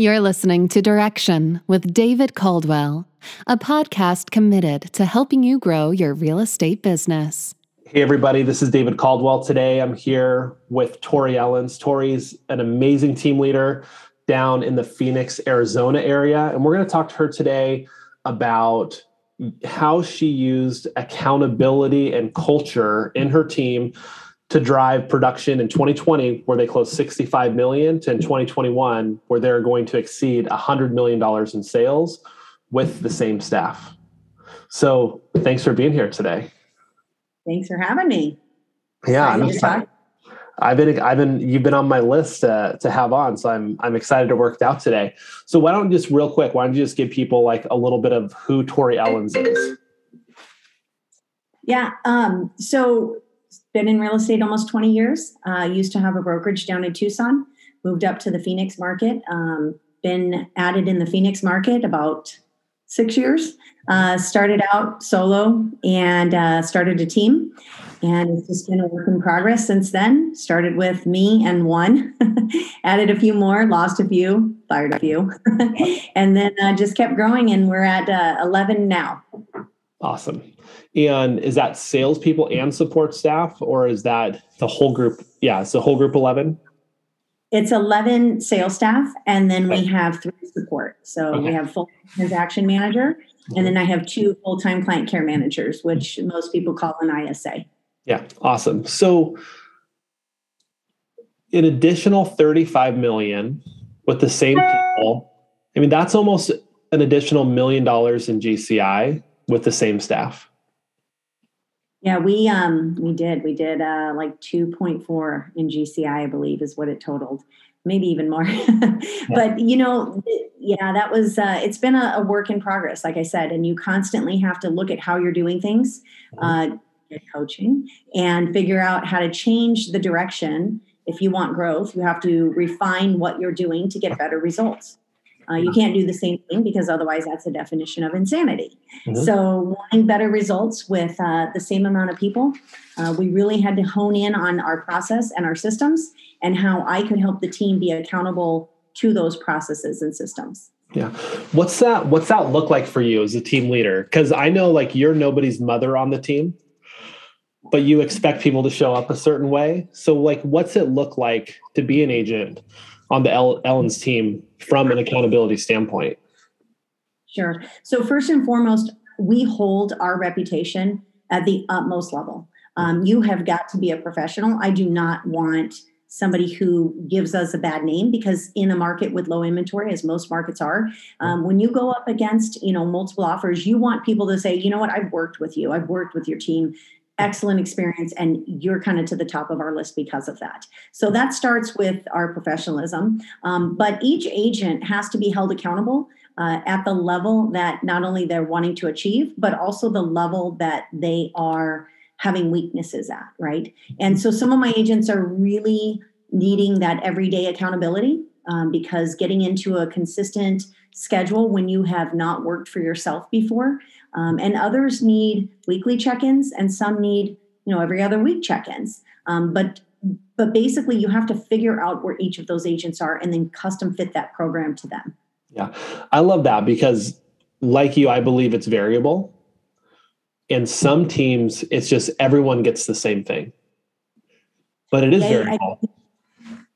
You're listening to Direction with David Caldwell, a podcast committed to helping you grow your real estate business. Hey, everybody, this is David Caldwell. Today I'm here with Tori Ellens. Tori's an amazing team leader down in the Phoenix, Arizona area. And we're going to talk to her today about how she used accountability and culture in her team to drive production in 2020 where they closed 65 million to in 2021 where they're going to exceed 100 million dollars in sales with the same staff so thanks for being here today thanks for having me yeah I'm excited. I've been I've been you've been on my list to, to have on, so I'm I'm excited to work out today. So why don't you just real quick, why don't you just give people like a little bit of who Tori Ellens is? Yeah. Um, so been in real estate almost 20 years. Uh, used to have a brokerage down in Tucson, moved up to the Phoenix market. Um, been added in the Phoenix market about six years. Uh, started out solo and uh, started a team. And it's just been a work in progress since then. Started with me and one, added a few more, lost a few, fired a few, and then uh, just kept growing. And we're at uh, 11 now. Awesome. And is that salespeople and support staff, or is that the whole group? Yeah, it's the whole group 11. It's 11 sales staff, and then we have three support. So okay. we have full transaction manager, and then I have two full time client care managers, which most people call an ISA. Yeah, awesome. So, an additional 35 million with the same people. I mean, that's almost an additional million dollars in GCI with the same staff. Yeah, we um we did we did uh like 2.4 in GCI I believe is what it totaled. Maybe even more. but you know, yeah, that was uh it's been a, a, work in progress like I said and you constantly have to look at how you're doing things mm-hmm. uh coaching and figure out how to change the direction if you want growth you have to refine what you're doing to get better results uh, you can't do the same thing because otherwise that's a definition of insanity. Mm-hmm. So, wanting better results with uh, the same amount of people, uh, we really had to hone in on our process and our systems and how I could help the team be accountable to those processes and systems. Yeah. What's that what's that look like for you as a team leader? Cuz I know like you're nobody's mother on the team, but you expect people to show up a certain way. So like what's it look like to be an agent on the Ellens team from an accountability standpoint? Sure. So, first and foremost, we hold our reputation at the utmost level. Um, you have got to be a professional. I do not want somebody who gives us a bad name because in a market with low inventory as most markets are um, when you go up against you know multiple offers you want people to say you know what i've worked with you i've worked with your team excellent experience and you're kind of to the top of our list because of that. So that starts with our professionalism. Um, but each agent has to be held accountable uh, at the level that not only they're wanting to achieve but also the level that they are having weaknesses at right? And so some of my agents are really needing that everyday accountability um, because getting into a consistent schedule when you have not worked for yourself before um, and others need weekly check-ins and some need you know every other week check-ins. Um, but but basically you have to figure out where each of those agents are and then custom fit that program to them. Yeah. I love that because like you i believe it's variable. In some teams it's just everyone gets the same thing. But it is yeah, variable I,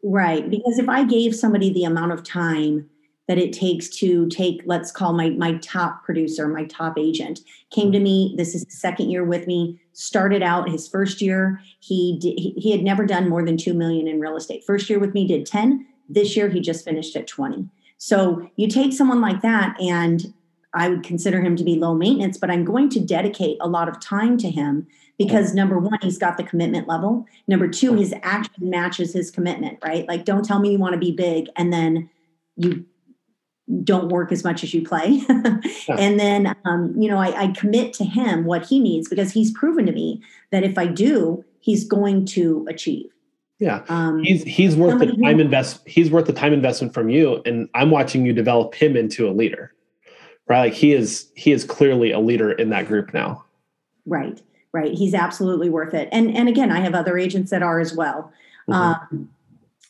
right. Because if i gave somebody the amount of time that it takes to take let's call my my top producer my top agent came to me this is second year with me started out his first year he, he had never done more than 2 million in real estate. First year with me did 10 this year he just finished at 20 so you take someone like that and i would consider him to be low maintenance but i'm going to dedicate a lot of time to him because number one he's got the commitment level. Number two his action matches his commitment right? Like don't tell me you want to be big and then you don't work as much as you play. and then, um, you know, I, I, commit to him what he needs because he's proven to me that if I do, he's going to achieve. Yeah, um, he's he's worth the time invest. He's worth the time investment from you, and I'm watching you develop him into a leader. Right, like he is he is clearly a leader in that group now. Right, right. He's absolutely worth it. And and again, I have other agents that are as well. Mm-hmm. Um,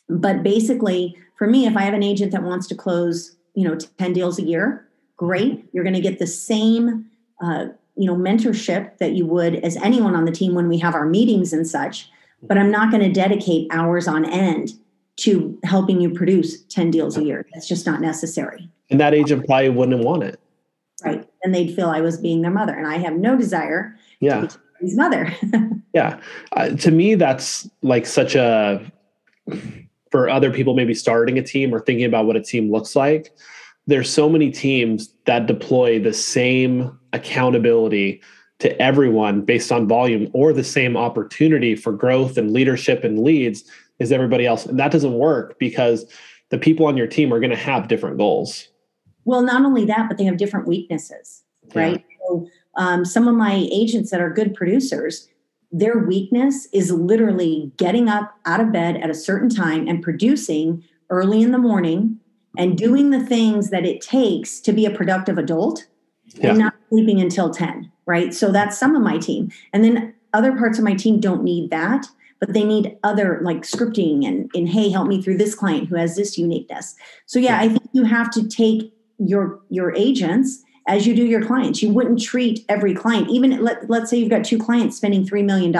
but basically for me, if I have an agent that wants to close, you know, 10 deals a year, great. You're going to get the same, uh, you know, mentorship that you would as anyone on the team when we have our meetings and such. But I'm not going to dedicate hours on end to helping you produce 10 deals a year. That's just not necessary. And that agent probably wouldn't want it. Right. And they'd feel I was being their mother. And I have no desire yeah. to be his mother. yeah. Uh, to me, that's like such a, for other people maybe starting a team or thinking about what a team looks like, there's so many teams that deploy the same accountability to everyone based on volume or the same opportunity for growth and leadership and leads as everybody else. And that doesn't work because the people on your team are going to have different goals. Well, not only that, but they have different weaknesses, right? Yeah. So, um, some of my agents that are good producers, their weakness is literally getting up out of bed at a certain time and producing early in the morning and mm-hmm. doing the things that it takes to be a productive adult yeah. and not sleeping until 10, right? So that's some of my team. And then other parts of my team don't need that but they need other like scripting and, and hey help me through this client who has this uniqueness so yeah i think you have to take your your agents as you do your clients. You wouldn't treat every client. Even let, let's say you've got two clients spending $3 million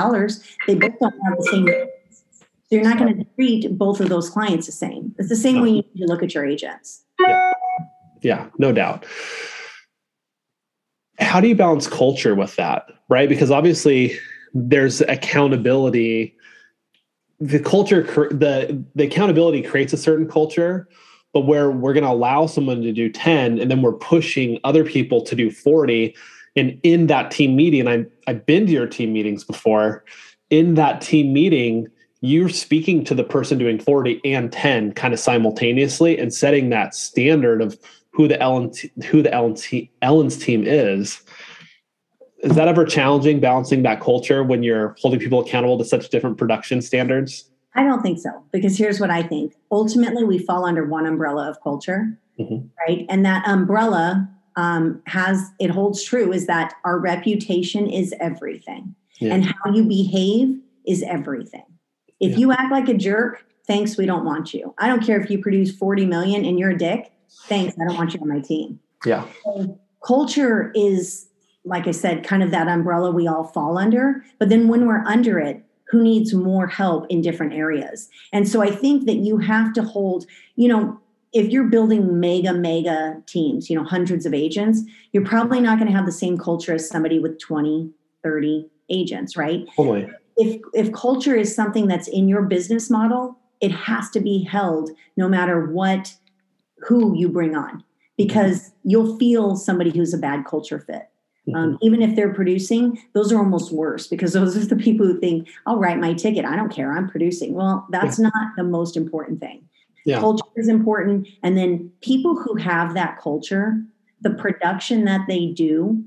they both don't have the same so you're not going to treat both of those clients the same. It's the same way you need to look at your agents. Yeah, yeah no doubt. How do you balance culture with that right? Because obviously there's accountability. The culture the the accountability creates a certain culture but where we're going to allow someone to do 10 and then we're pushing other people to do 40 and in that team meeting I, i've been to your team meetings before. In that team meeting you're speaking to the person doing 40 and 10 kind of simultaneously and setting that standard of who the ellen who the ellen ellen's team is. Is that ever challenging balancing that culture when you're holding people accountable to such different production standards? I don't think so because here's what I think. Ultimately, we fall under one umbrella of culture, mm-hmm. right? And that umbrella um, has it holds true is that our reputation is everything, yeah. and how you behave is everything. If yeah. you act like a jerk, thanks, we don't want you. I don't care if you produce 40 million and you're a dick. Thanks, I don't want you on my team. Yeah. So culture is like I said, kind of that umbrella we all fall under. But then when we're under it, who needs more help in different areas? And so I think that you have to hold, you know, if you're building mega, mega teams, you know, hundreds of agents, you're probably not going to have the same culture as somebody with 20, 30 agents, right? Totally. If if culture is something that's in your business model, it has to be held no matter what who you bring on because you'll feel somebody who's a bad culture fit. Um, even if they're producing, those are almost worse because those are the people who think, I'll write my ticket. I don't care. I'm producing. Well, that's yeah. not the most important thing. Yeah. Culture is important. And then people who have that culture, the production that they do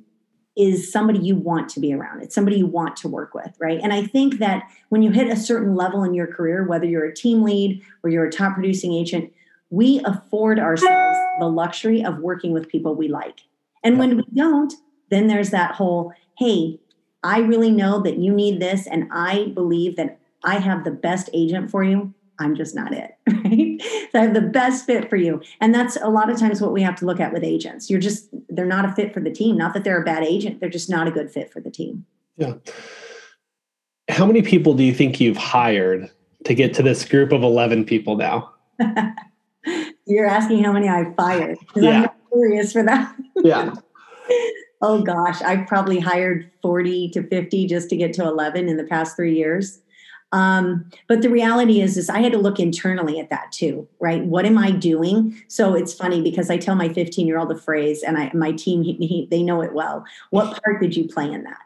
is somebody you want to be around. It's somebody you want to work with, right? And I think that when you hit a certain level in your career, whether you're a team lead or you're a top producing agent, we afford ourselves the luxury of working with people we like. And when we don't, then there's that whole, hey, I really know that you need this, and I believe that I have the best agent for you. I'm just not it, right? so I have the best fit for you. And that's a lot of times what we have to look at with agents. You're just, they're not a fit for the team. Not that they're a bad agent, they're just not a good fit for the team. Yeah. How many people do you think you've hired to get to this group of 11 people now? You're asking how many I've fired. Yeah. I'm curious for that. yeah. oh gosh, I've probably hired 40 to 50 just to get to 11 in the past three years. Um, but the reality is, is I had to look internally at that too, right? What am I doing? So it's funny because I tell my 15 year old the phrase, and I, my team, he, he, they know it well. What part did you play in that?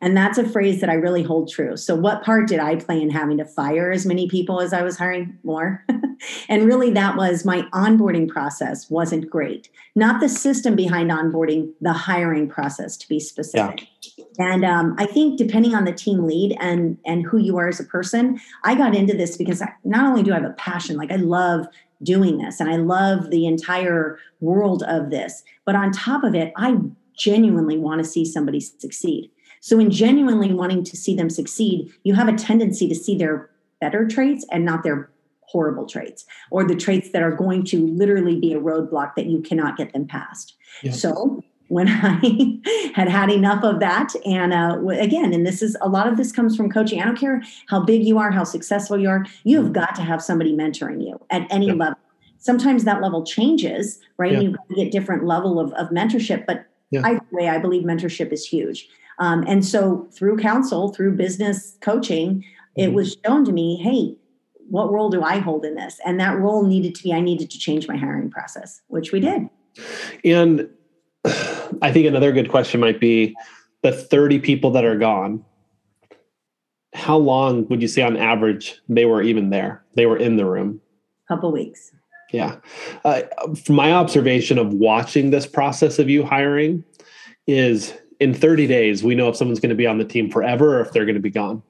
And that's a phrase that I really hold true. So, what part did I play in having to fire as many people as I was hiring more? and really, that was my onboarding process wasn't great. Not the system behind onboarding, the hiring process to be specific. Yeah. And um, I think depending on the team lead and and who you are as a person, I got into this because I, not only do I have a passion, like I love doing this and I love the entire world of this, but on top of it, I genuinely want to see somebody succeed. So, in genuinely wanting to see them succeed, you have a tendency to see their better traits and not their horrible traits or the traits that are going to literally be a roadblock that you cannot get them past. Yeah. So when I had had enough of that, and uh, again, and this is a lot of this comes from coaching. I don't care how big you are, how successful you are, you have mm-hmm. got to have somebody mentoring you at any yeah. level. Sometimes that level changes, right? Yeah. You get different level of, of mentorship, but yeah. either way, I believe mentorship is huge. Um, and so through counsel, through business coaching, mm-hmm. it was shown to me, hey, what role do I hold in this? And that role needed to be, I needed to change my hiring process, which we did. And I think another good question might be the 30 people that are gone. How long would you say on average they were even there? They were in the room? A Couple weeks. Yeah. Uh, from my observation of watching this process of you hiring is in 30 days, we know if someone's going to be on the team forever or if they're going to be gone.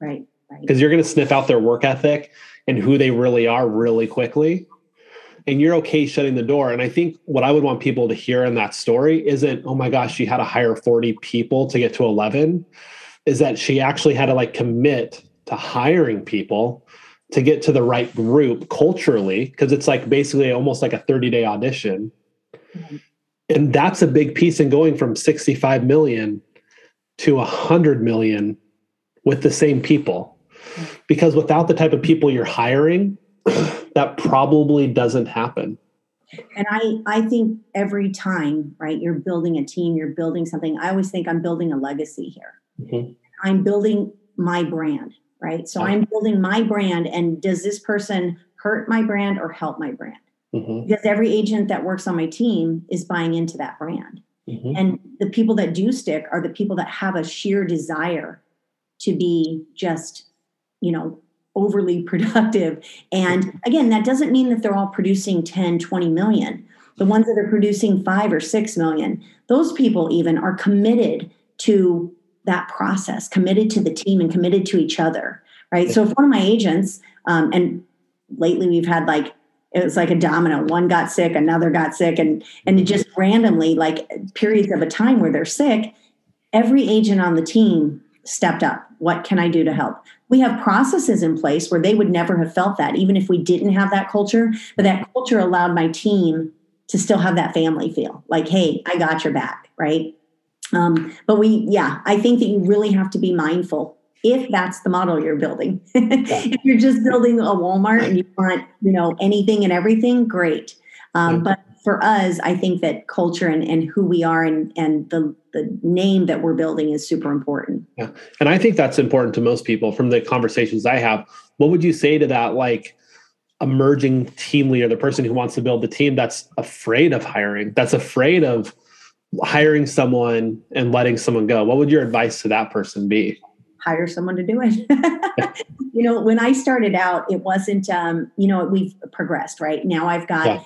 Right. Because right. you're going to sniff out their work ethic and who they really are really quickly. And you're okay shutting the door. And I think what I would want people to hear in that story isn't, oh my gosh, she had to hire 40 people to get to 11, is that she actually had to like commit to hiring people to get to the right group culturally, because it's like basically almost like a 30 day audition. Mm-hmm and that's a big piece in going from 65 million to 100 million with the same people. Because without the type of people you're hiring that probably doesn't happen. And i i think every time right you're building a team you're building something i always think i'm building a legacy here. Mm-hmm. i'm building my brand right? So i'm building my brand and does this person hurt my brand or help my brand mm-hmm. because every agent that works on my team is buying into that brand. Mm-hmm. And the people that do stick are the people that have a sheer desire to be just, you know, overly productive. And again, that doesn't mean that they're all producing 10, 20 million. The ones that are producing five or six million, those people even are committed to that process, committed to the team and committed to each other. Right. So if one of my agents, um, and lately we've had like it was like a domino. One got sick another got sick and and just randomly like periods of a time where they're sick every agent on the team stepped up. What can i do to help? We have processes in place where they would never have felt that even if we didn't have that culture but that culture allowed my team to still have that family feel like hey i got your back right? Um, but we yeah i think that you really have to be mindful if that's the model you're building. if you're just building a Walmart and you want, you know, anything and everything, great. Um, But for us, I think that culture and, and who we are and, and the, the name that we're building is super important. Yeah. And I think that's important to most people from the conversations I have. What would you say to that? Like, emerging team leader, the person who wants to build the team that's afraid of hiring, that's afraid of hiring someone and letting someone go. What would your advice to that person be? Hire someone to do it. you know, when I started out, it wasn't, um, you know, we've progressed, right? Now I've got yeah.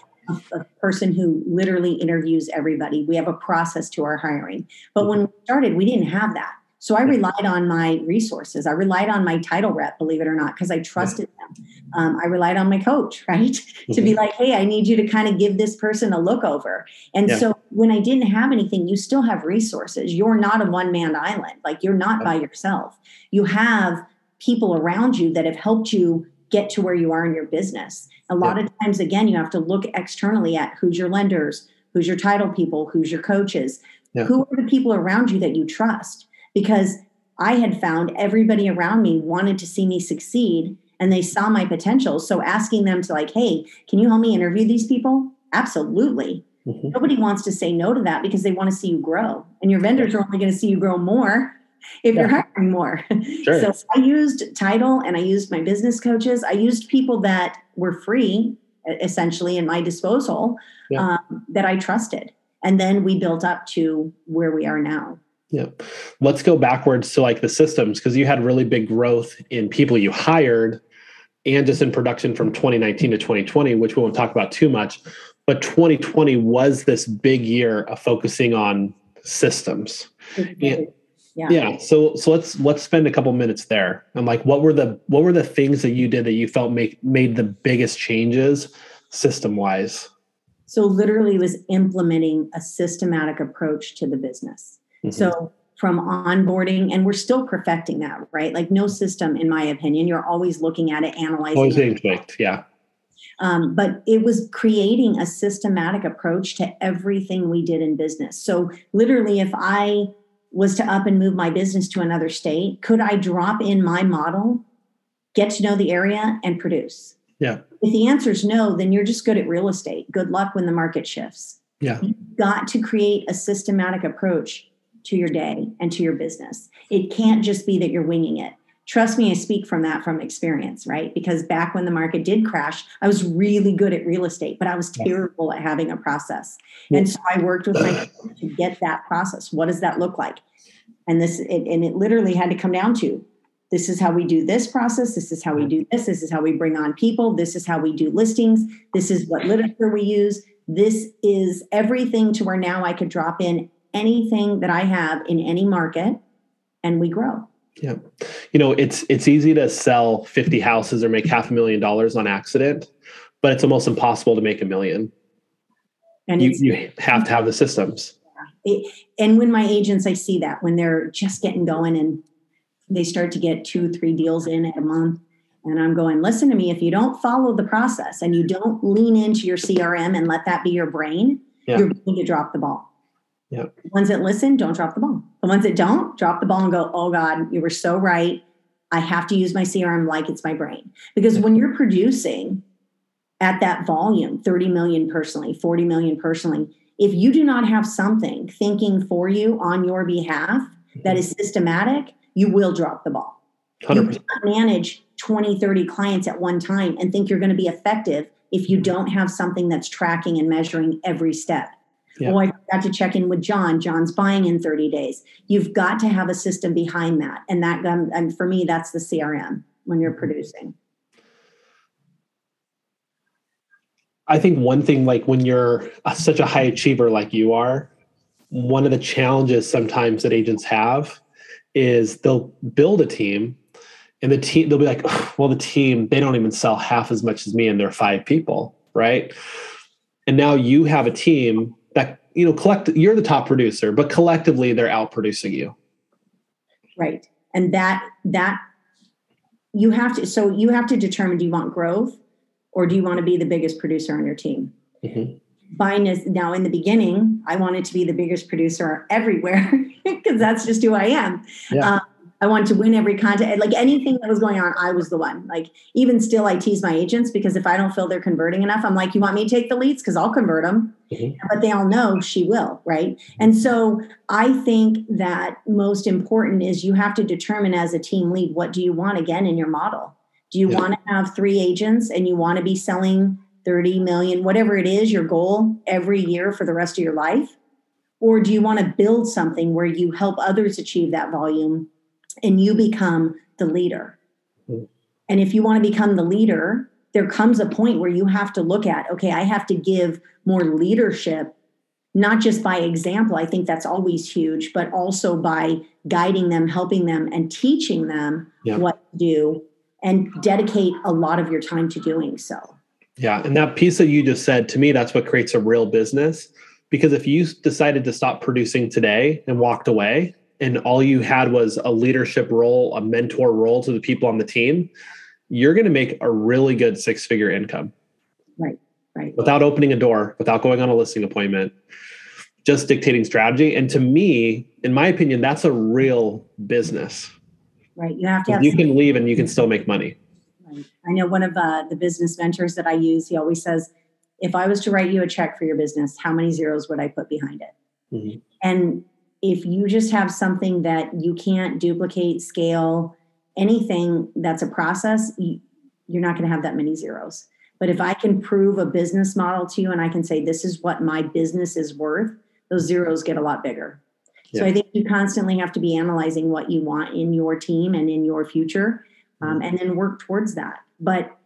a, a, person who literally interviews everybody. We have a process to our hiring. But mm-hmm. when we started, we didn't have that. So I relied on my resources. I relied on my title rep, believe it or not, because I trusted them. Um, I relied on my coach, right? Mm-hmm. to be like, hey, I need you to kind of give this person a look over. And yeah. so when I didn't have anything, you still have resources. You're not a one man island. Like you're not by yourself. You have people around you that have helped you get to where you are in your business. A lot yeah. of times, again, you have to look externally at who's your lenders, who's your title people, who's your coaches, yeah. who are the people around you that you trust because I had found everybody around me wanted to see me succeed and they saw my potential. So asking them to like, hey, can you help me interview these people? Absolutely. Mm-hmm. Nobody wants to say no to that because they want to see you grow. And your vendors are only going to see you grow more if yeah. you're hiring more. Sure. So I used title and I used my business coaches. I used people that were free essentially in my disposal yeah. um, that I trusted. And then we built up to where we are now. Yeah. Let's go backwards to like the systems because you had really big growth in people you hired and just in production from 2019 to 2020, which we won't talk about too much. But 2020 was this big year of focusing on systems. Mm-hmm. Yeah. yeah. So so let's let's spend a couple minutes there. And like what were the what were the things that you did that you felt make made the biggest changes system wise? So literally was implementing a systematic approach to the business. Mm-hmm. So from onboarding and we're still perfecting that right like no system in my opinion you're always looking at it analyzing always tweaked yeah Um, but it was creating a systematic approach to everything we did in business. So, literally, if I was to up and move my business to another state, could I drop in my model, get to know the area, and produce? Yeah. If the answer is no, then you're just good at real estate. Good luck when the market shifts. Yeah. You've got to create a systematic approach to your day and to your business. It can't just be that you're winging it trust me, I speak from that from experience, right? Because back when the market did crash, I was really good at real estate, but I was terrible at having a process. And so I worked with my to get that process. What does that look like? And this, it, and it literally had to come down to this is how we do this process. This is how we do this. This is how we bring on people. This is how we do listings. This is what literature we use. This is everything to where now I could drop in anything that I have in any market and we grow. Yeah. You know, it's it's easy to sell 50 houses or make half a million dollars on accident, but it's almost impossible to make a million. And you, you have to have the systems. it, and when my agents, I see that when they're just getting going and they start to get two, three deals in a month. And I'm going, listen to me, if you don't follow the process and you don't lean into your CRM and let that be your brain, Yeah. you're going to drop the ball. Yeah. The ones that listen, don't drop the ball. The ones that don't, drop the ball and go, oh God, you were so right. I have to use my CRM like it's my brain. Because when you're producing at that volume, 30 million personally, 40 million personally, if you do not have something thinking for you on your behalf that mm-hmm. is systematic, you will drop the ball. You 100%. can't manage 20, 30 clients at one time and think you're going to be effective if you mm-hmm. don't have something that's tracking and measuring every step. Yeah. Oh, I forgot to check in with John. John's buying in 30 days. You've got to have a system behind that. And that, and for me, that's the CRM when you're mm-hmm. producing. I think one thing, like when you're such a high achiever like you are, one of the challenges sometimes that agents have is they'll build a team and the team, they'll be like, "Ugh, well, the team, they don't even sell half as much as me and they're five people, right? And now you have a team that, you know, collect, you're the top producer, but collectively they're outproducing you. Right. And that, that you have to, so you have to determine do you want growth or do you want to be the biggest producer on your team? Mhm. Mine is now in the beginning, I wanted to be the biggest producer everywhere because that's just who I am. Yeah. Um, I wanted to win every contest. Like anything that was going on, I was the one. Like even still, I tease my agents because if I don't feel they're converting enough, I'm like, you want me to take the leads? Because I'll convert them. Mhm. But they all know she will, right? And so I think that most important is you have to determine as a team lead what do you want again in your model? Do you Yeah. want to have three agents and you want to be selling 30 million, whatever it is, your goal every year for the rest of your life? Or do you want to build something where you help others achieve that volume and you become the leader? Mm. And if you want to become the leader, there comes a point where you have to look at, okay, I have to give more leadership, not just by example. I think that's always huge, but also by guiding them, helping them, and teaching them Yeah. what to do and dedicate a lot of your time to doing so. Yeah. And that piece that you just said, to me, that's what creates a real business. Because if you decided to stop producing today and walked away, and all you had was a leadership role, a mentor role to the people on the team, you're going to make a really good six figure income Right, right. without opening a door, without going on a listing appointment, just dictating strategy. And to me, in my opinion, that's a real business. Right. You have to have You can leave and you can still make money. Right. I know one of uh, the business mentors that I use, he always says, if I was to write you a check for your business, how many zeros would I put behind it? Mhm. And if you just have something that you can't duplicate, scale, anything that's a process, you, you're not going to have that many zeros. But if I can prove a business model to you and I can say, this is what my business is worth, those zeros get a lot bigger. So I think you constantly have to be analyzing what you want in your team and in your future um, and then work towards that. But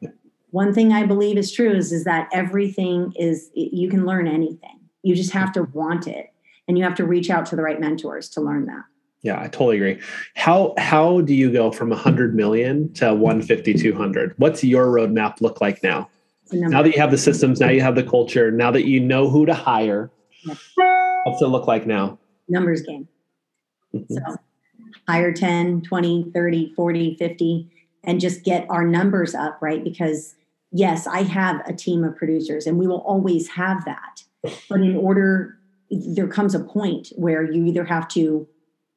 one thing I believe is true is, is that everything is, you can learn anything. You just have to want it and you have to reach out to the right mentors to learn that. Yeah, I totally agree. How how do you go from 100 million to 150 200? What's your roadmap look like now? It's a number. Now that you have the systems, now you have the culture, now that you know who to hire, Yeah. what's it look like now? numbers game. Mm-hmm. So hire 10, 20, 30, 40, 50, and just get our numbers up, right? Because yes, I have a team of producers and we will always have that. But in order, there comes a point where you either have to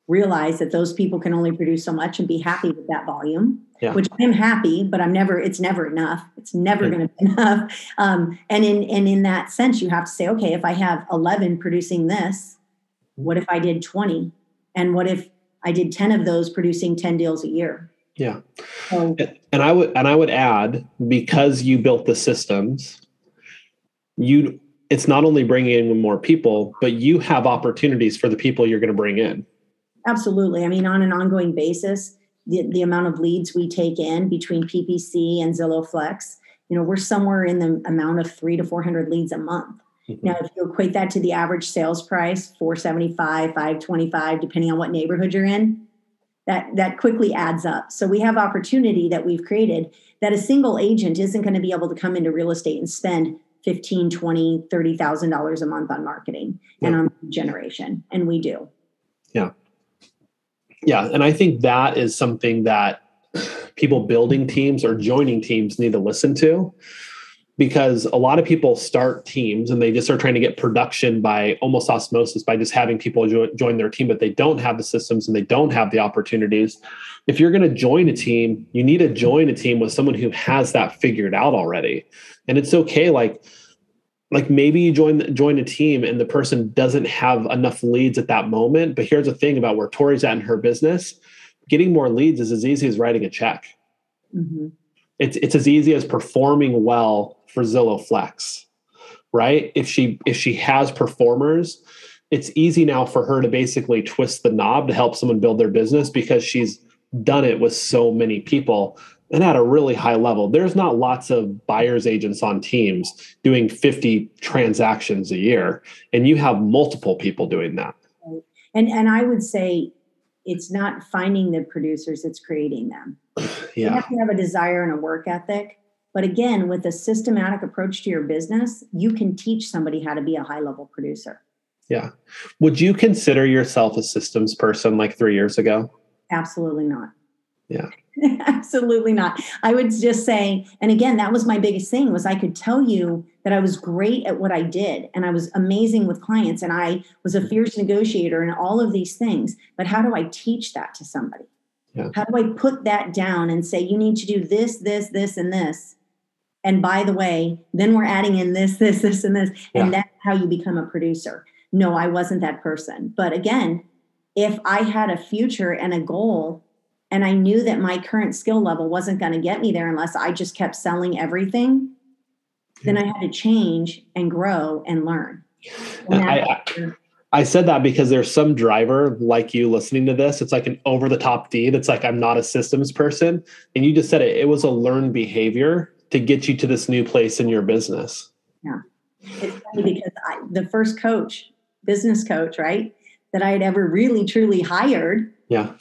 realize that those people can only produce so much and be happy with that volume yeah. which i'm happy but i'm never it's never enough. It's never yeah. going to be enough. Um, and in and in that sense you have to say okay if i have 11 producing this what if i did 20 and what if i did 10 of those producing 10 deals a year? Yeah. So, and i would and i would add because you built the systems you it's not only bringing in more people but you have opportunities for the people you're going to bring in Absolutely. I mean, on an ongoing basis, the, the amount of leads we take in between PPC and Zillow Flex, you know, we're somewhere in the amount of three to 400 leads a month. Mm-hmm. Now, if you equate that to the average sales price, 475, 525, depending on what neighborhood you're in, that, that quickly adds up. So we have opportunity that we've created that a single agent isn't going to be able to come into real estate and spend 15, 20, $30,000 a month on marketing yeah. and on generation. And we do. Yeah. Yeah, and I think that is something that people building teams or joining teams need to listen to because a lot of people start teams and they just are trying to get production by almost osmosis by just having people jo- join their team but they don't have the systems and they don't have the opportunities. If you're going to join a team you need to join a team with someone who has that figured out already. And it's okay like like maybe you join join a team and the person doesn't have enough leads at that moment but here's the thing about where tori's at in her business getting more leads is as easy as writing a check. Mm-hmm. it's, it's as easy as performing well for zillow flex right if she if she has performers it's easy now for her to basically twist the knob to help someone build their business because she's done it with so many people and at a really high level. There's not lots of buyers agents on teams doing 50 transactions a year, and you have multiple people doing that. And and I would say it's not finding the producers, it's creating them. Yeah. You have to have a desire and a work ethic. But again, with a systematic approach to your business, you can teach somebody how to be a high level producer. Yeah. Would you consider yourself a systems person like three years ago? Absolutely not. Yeah. Absolutely not. I would just say, and again, that was my biggest thing was I could tell you that I was great at what I did and I was amazing with clients and I was a fierce negotiator and all of these things. But how do I teach that to somebody? Yeah. How do I put that down and say, you need to do this, this, this, and this? And by the way, then we're adding in this, this, this, and this. Yeah. And that's how you become a producer. No, I wasn't that person. But again, if I had a future and a goal and I knew that my current skill level wasn't going to get me there unless I just kept selling everything. Then I had to change and grow and learn. And I, I, said that because there's some driver like you listening to this. It's like an over the top deed. It's like I'm not a systems person. And you just said it, it was a learned behavior to get you to this new place in your business. Yeah. It's funny because I, the first coach, business coach, right, that I had ever really truly hired. Yeah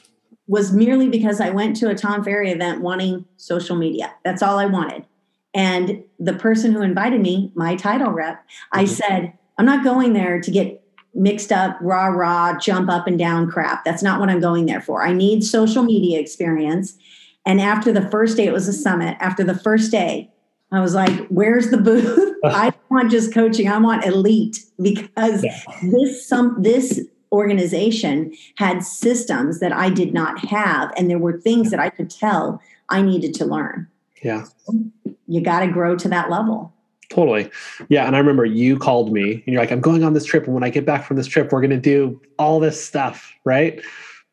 was merely because I went to a Tom Ferry event wanting social media. That's all I wanted. And the person who invited me, my title rep, mm-hmm. I said, I'm not going there to get mixed up, rah, rah, jump up and down crap. That's not what I'm going there for. I need social media experience. And after the first day, it was a summit. After the first day, I was like, where's the booth? I don't want just coaching. I want elite because yeah. this some this organization had systems that I did not have. And there were things that I could tell I needed to learn. Yeah. You got to grow to that level. Totally. Yeah. And I remember you called me and you're like, I'm going on this trip. And when I get back from this trip, we're going to do all this stuff. Right.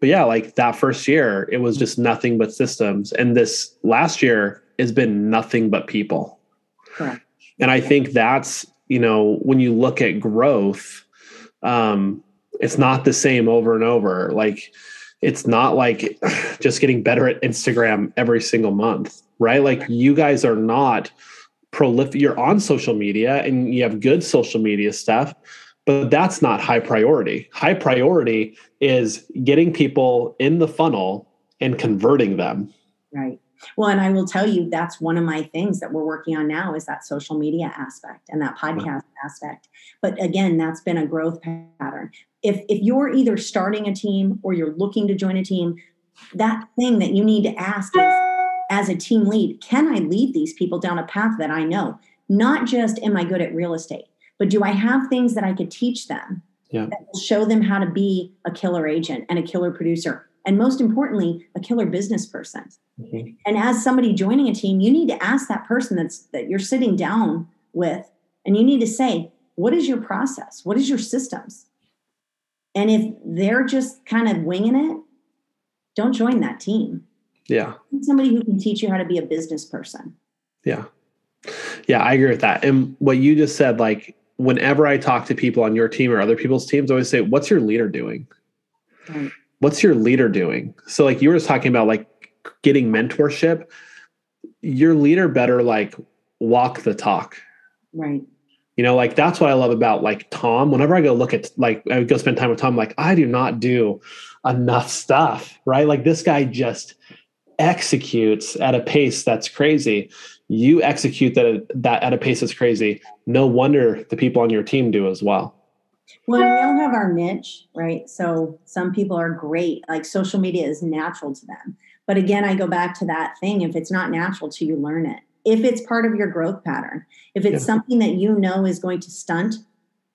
But yeah, like that first year, it was just nothing but systems. And this last year has been nothing but people. Correct. And I think that's, you know, when you look at growth, um, it's not the same over and over. Like it's not like just getting better at Instagram every single month, right? Like you guys are not prolific. You're on social media and you have good social media stuff, but that's not high priority. High priority is getting people in the funnel and converting them. Right. Well, and I will tell you that's one of my things that we're working on now is that social media aspect and that podcast aspect. But again, that's been a growth pattern. If if you're either starting a team or you're looking to join a team, that thing that you need to ask is as a team lead, can I lead these people down a path that I know? Not just am I good at real estate, but do I have things that I could teach them yeah. that will show them how to be a killer agent and a killer producer? And most importantly a killer business person. Mm-hmm. and as somebody joining a team you need to ask that person that's that you're sitting down with and you need to say what is your process? What is your systems? And if they're just kind of winging it don't join that team. Yeah. Somebody who can teach you how to be a business person. Yeah. Yeah i agree with that. And what you just said like whenever i talk to people on your team or other people's teams I always say what's your leader doing right what's your leader doing? So like you were just talking about like getting mentorship, your leader better like walk the talk. Right. You know, like that's what I love about like Tom. Whenever I go look at like I go spend time with Tom, like I do not do enough stuff, right? Like this guy just executes at a pace that's crazy. You execute that that at a pace that's crazy. No wonder the people on your team do as well. Well, we all have our niche, right? So some people are great, like social media is natural to them. But again, I go back to that thing if it's not natural to you, learn it. If it's part of your growth pattern, if it's yeah. something that you know is going to stunt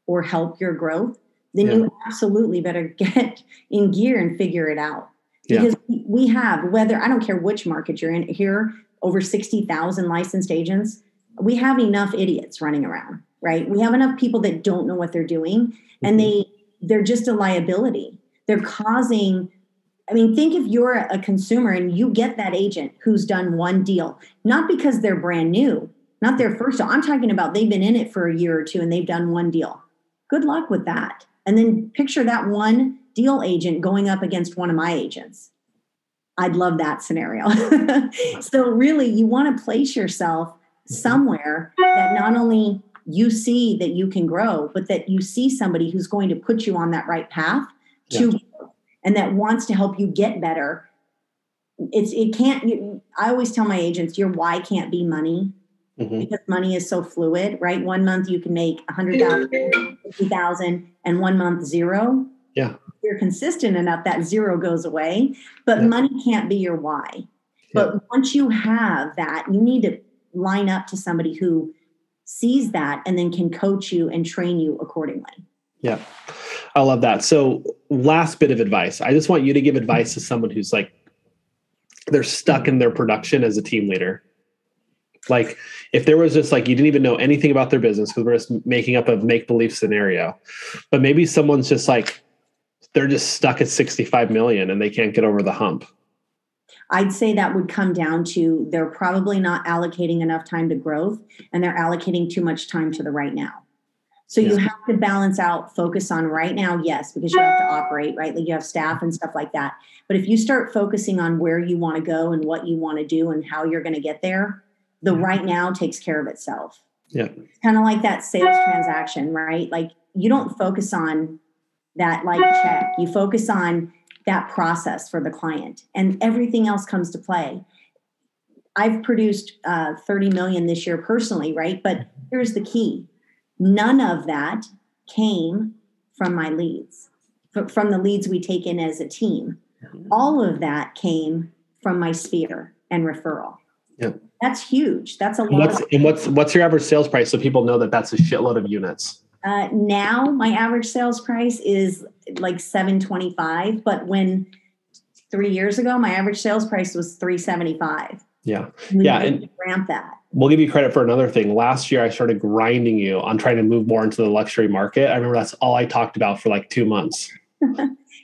or help your growth, then yeah. you absolutely better get in gear and figure it out. Because yeah. we have, whether I don't care which market you're in, here over 60,000 licensed agents, we have enough idiots running around, right? We have enough people that don't know what they're doing and mm-hmm. they they're just a liability they're causing i mean think if you're a consumer and you get that agent who's done one deal not because they're brand new not their first deal i'm talking about they've been in it for a year or two and they've done one deal good luck with that and then picture that one deal agent going up against one of my agents i'd love that scenario so really you want to place yourself mm-hmm. somewhere that not only you see that you can grow, but that you see somebody who's going to put you on that right path to yeah. and that wants to help you get better. It's it can't. You, I always tell my agents, your why can't be money. Mm-hmm. Because money is so fluid, right? One month you can make a hundred thousand, fifty thousand, and one month zero. Yeah. You're consistent enough, that zero goes away. But yeah. money can't be your why. Yeah. But once you have that, you need to line up to somebody who sees that and then can coach you and train you accordingly. Yeah. I love that. So, last bit of advice. I just want you to give advice to someone who's like, they're stuck in their production as a team leader. Like, if there was just like, you didn't even know anything about their business because we're just making up a make believe scenario, but maybe someone's just like, they're just stuck at 65 million and they can't get over the hump. I'd say that would come down to they're probably not allocating enough time to growth and they're allocating too much time to the right now. So yeah. you have to balance out, focus on right now, yes, because you have to operate, right? Like you have staff and stuff like that. But if you start focusing on where you want to go and what you want to do and how you're going to get there, the right now takes care of itself. Yeah. Kind of like that sales transaction, right? Like you don't focus on that like check. You focus on that process for the client and everything else comes to play. I've produced uh, 30 million this year personally right? But here's the key. None of that came from my leads from the leads we take in as a team. All of that came from my sphere and referral. Yep. that's huge. That's a lot what's, and what's what's your average sales price so people know that that's a shitload of units uh, now my average sales price is like 725 but when three years ago my average sales price was 375 yeah. Yeah and ramp that. we'll give you credit for another thing. Last year i started grinding you on trying to move more into the luxury market. I remember that's all i talked about for like two months.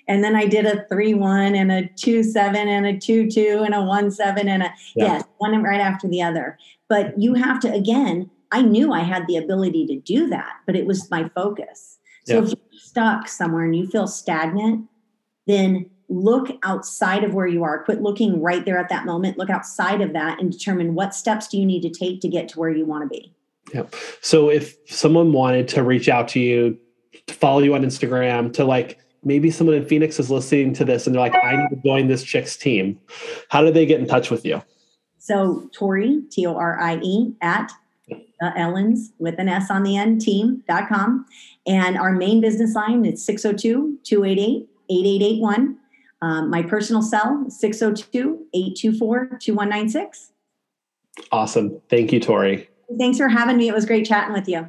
And then i did a 3-1 and a 2-7 and a 2-2 and a 1-7 and a yeah. yes one right after the other. But you have to again I knew I had the ability to do that, but it was my focus. So yeah. if you're stuck somewhere and you feel stagnant, then look outside of where you are. Quit looking right there at that moment. Look outside of that and determine what steps do you need to take to get to where you want to be. Yeah. So if someone wanted to reach out to you, to follow you on Instagram, to like maybe someone in Phoenix is listening to this and they're like, I need to join this chick's team. How do they get in touch with you? So Tori, T O R I E, at uh, Ellens with an S on the end, team.com. And our main business line is 602 288 8881. Um, my personal cell, 602 824 2196. Awesome. Thank you, Tori. Thanks for having me. It was great chatting with you.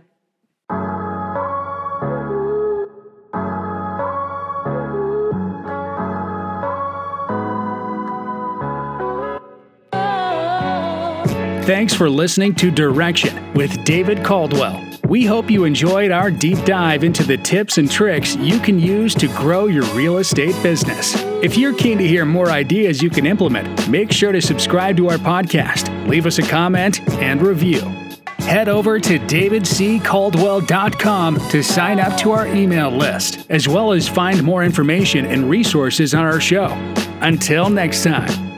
Thanks for listening to Direction with David Caldwell. We hope you enjoyed our deep dive into the tips and tricks you can use to grow your real estate business. If you're keen to hear more ideas you can implement, make sure to subscribe to our podcast, leave us a comment, and review. Head over to davidccaldwell.com to sign up to our email list, as well as find more information and resources on our show. Until next time.